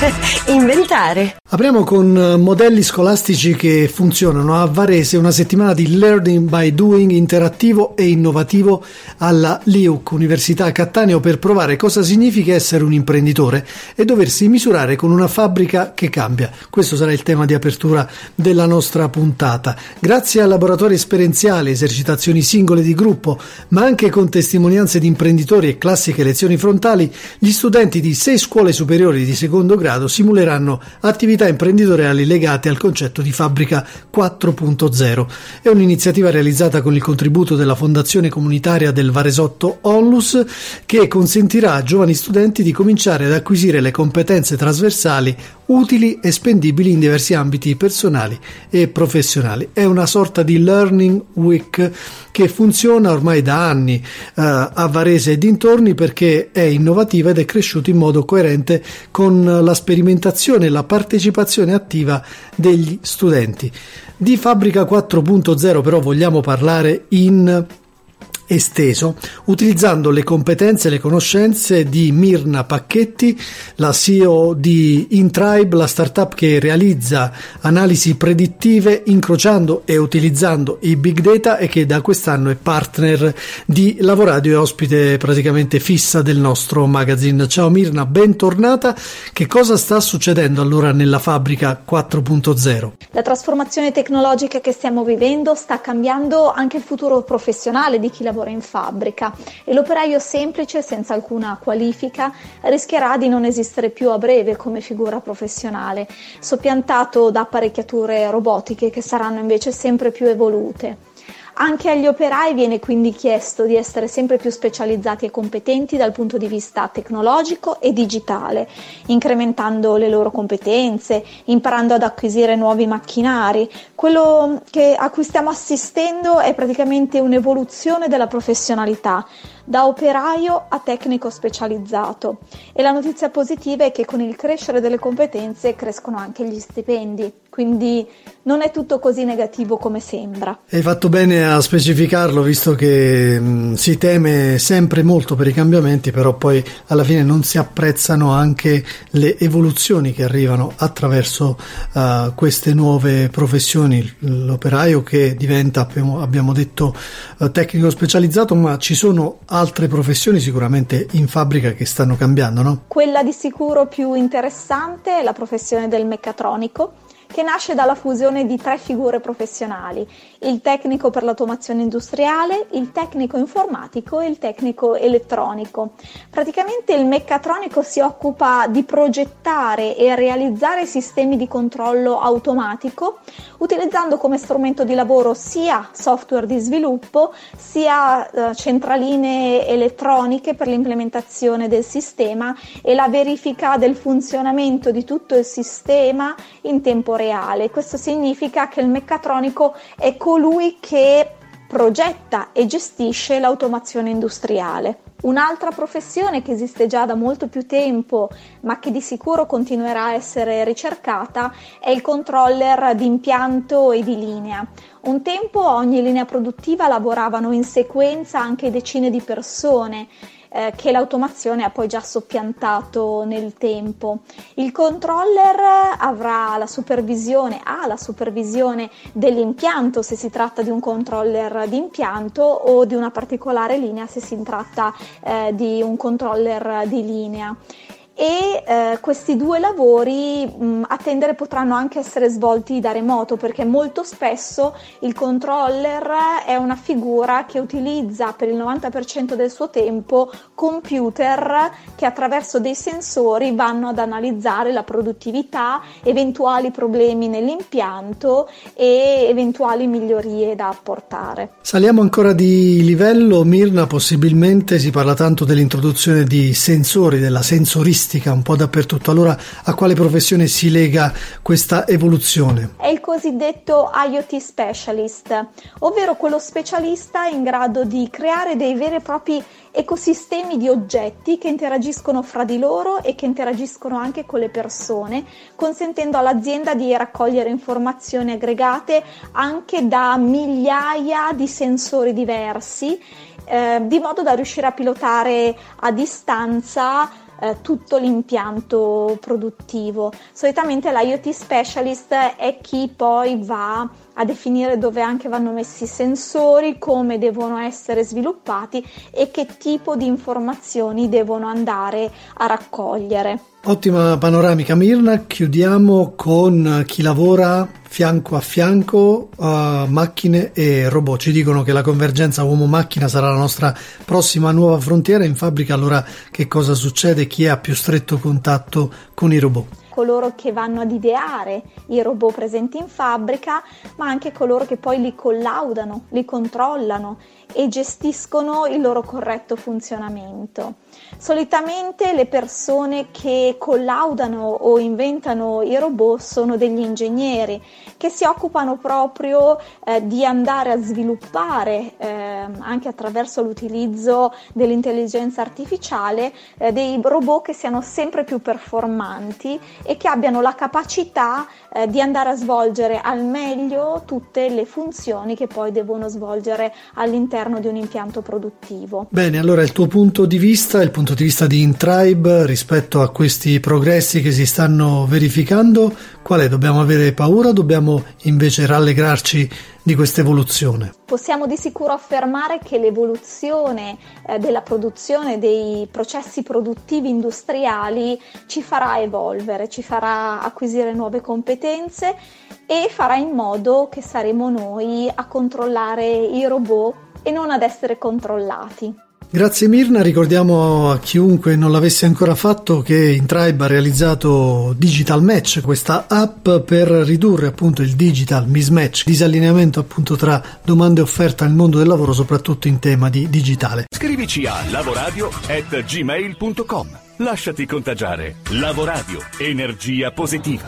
inventare. Apriamo con eh, modelli scolastici che funzionano. A Varese una settimana di Learning by Doing interattivo e innovativo alla LIUC, Università Cattaneo, per provare cosa significa essere un imprenditore e doversi misurare con una fabbrica che cambia. Questo sarà il tema di apertura della nostra puntata. Grazie a laboratori esperienziali, esercitazioni singole di gruppo, ma anche con testimonianze di imprenditori e classiche lezioni frontali, gli studenti di sei scuole superiori di secondo grado simuleranno attività attività imprenditoriali legate al concetto di fabbrica 4.0. È un'iniziativa realizzata con il contributo della Fondazione Comunitaria del Varesotto Onlus che consentirà a giovani studenti di cominciare ad acquisire le competenze trasversali utili e spendibili in diversi ambiti personali e professionali. È una sorta di Learning Week che funziona ormai da anni eh, a Varese e dintorni perché è innovativa ed è cresciuta in modo coerente con la sperimentazione e la partecipazione attiva degli studenti. Di Fabbrica 4.0 però vogliamo parlare in esteso, utilizzando le competenze e le conoscenze di Mirna Pacchetti, la CEO di Intribe, la startup che realizza analisi predittive incrociando e utilizzando i big data e che da quest'anno è partner di Lavoradio e ospite praticamente fissa del nostro magazine. Ciao Mirna, bentornata. Che cosa sta succedendo allora nella fabbrica 4.0? La trasformazione tecnologica che stiamo vivendo sta cambiando anche il futuro professionale di chi lavora lavora in fabbrica e l'operaio semplice senza alcuna qualifica rischierà di non esistere più a breve come figura professionale, soppiantato da apparecchiature robotiche che saranno invece sempre più evolute. Anche agli operai viene quindi chiesto di essere sempre più specializzati e competenti dal punto di vista tecnologico e digitale, incrementando le loro competenze, imparando ad acquisire nuovi macchinari. Quello che, a cui stiamo assistendo è praticamente un'evoluzione della professionalità da operaio a tecnico specializzato e la notizia positiva è che con il crescere delle competenze crescono anche gli stipendi, quindi non è tutto così negativo come sembra. Hai fatto bene a specificarlo visto che mh, si teme sempre molto per i cambiamenti, però poi alla fine non si apprezzano anche le evoluzioni che arrivano attraverso uh, queste nuove professioni, l'operaio che diventa, abbiamo, detto, uh, tecnico specializzato, ma ci sono altre professioni sicuramente in fabbrica che stanno cambiando, no? Quella di sicuro più interessante è la professione del meccatronico che nasce dalla fusione di tre figure professionali, il tecnico per l'automazione industriale, il tecnico informatico e il tecnico elettronico. Praticamente il meccatronico si occupa di progettare e realizzare sistemi di controllo automatico utilizzando come strumento di lavoro sia software di sviluppo sia eh, centraline elettroniche per l'implementazione del sistema e la verifica del funzionamento di tutto il sistema in tempo reale. Questo significa che il meccatronico è colui che progetta e gestisce l'automazione industriale. Un'altra professione che esiste già da molto più tempo, ma che di sicuro continuerà a essere ricercata, è il controller di impianto e di linea. Un tempo ogni linea produttiva lavoravano in sequenza anche decine di persone eh, che l'automazione ha poi già soppiantato nel tempo. Il controller avrà la supervisione, ha la supervisione dell'impianto se si tratta di un controller di impianto o di una particolare linea se si tratta eh, di un controller di linea e eh, questi due lavori mh, a tendere potranno anche essere svolti da remoto perché molto spesso il controller è una figura che utilizza per il 90% del suo tempo computer che attraverso dei sensori vanno ad analizzare la produttività, eventuali problemi nell'impianto e eventuali migliorie da apportare. Saliamo ancora di livello, Mirna, possibilmente si parla tanto dell'introduzione di sensori, della sensoristica statistica un po' dappertutto. Allora a quale professione si lega questa evoluzione? È il cosiddetto IoT specialist, ovvero quello specialista in grado di creare dei veri e propri ecosistemi di oggetti che interagiscono fra di loro e che interagiscono anche con le persone, consentendo all'azienda di raccogliere informazioni aggregate anche da migliaia di sensori diversi eh, di modo da riuscire a pilotare a distanza eh, tutto l'impianto produttivo. Solitamente l'IoT specialist è chi poi va a definire dove anche vanno messi i sensori, come devono essere sviluppati e che tipo di informazioni devono andare a raccogliere. Ottima panoramica Mirna, chiudiamo con chi lavora fianco a fianco a macchine e robot. Ci dicono che la convergenza uomo-macchina sarà la nostra prossima nuova frontiera in fabbrica, allora che cosa succede? Chi ha più stretto contatto con i robot? Coloro che vanno ad ideare i robot presenti in fabbrica, ma anche coloro che poi li collaudano, li controllano e gestiscono il loro corretto funzionamento. Solitamente le persone che collaudano o inventano i robot sono degli ingegneri che si occupano proprio eh, di andare a sviluppare eh, anche attraverso l'utilizzo dell'intelligenza artificiale eh, dei robot che siano sempre più performanti e che abbiano la capacità eh, di andare a svolgere al meglio tutte le funzioni che poi devono svolgere all'interno di un impianto produttivo. Bene, allora il tuo punto di vista, il punto di vista di Intribe rispetto a questi progressi che si stanno verificando, qual è? Dobbiamo avere paura dobbiamo invece rallegrarci di questa evoluzione? Possiamo di sicuro affermare che l'evoluzione eh, della produzione dei processi produttivi industriali ci farà evolvere, ci farà acquisire nuove competenze e farà in modo che saremo noi a controllare i robot e non ad essere controllati. Grazie Mirna, ricordiamo a chiunque non l'avesse ancora fatto che Intribe ha realizzato Digital Match, questa app per ridurre appunto il digital mismatch, disallineamento appunto tra domande e offerta nel mondo del lavoro, soprattutto in tema di digitale. Scrivici a lavoradio@gmail.com. Lasciati contagiare. Lavoradio, energia positiva.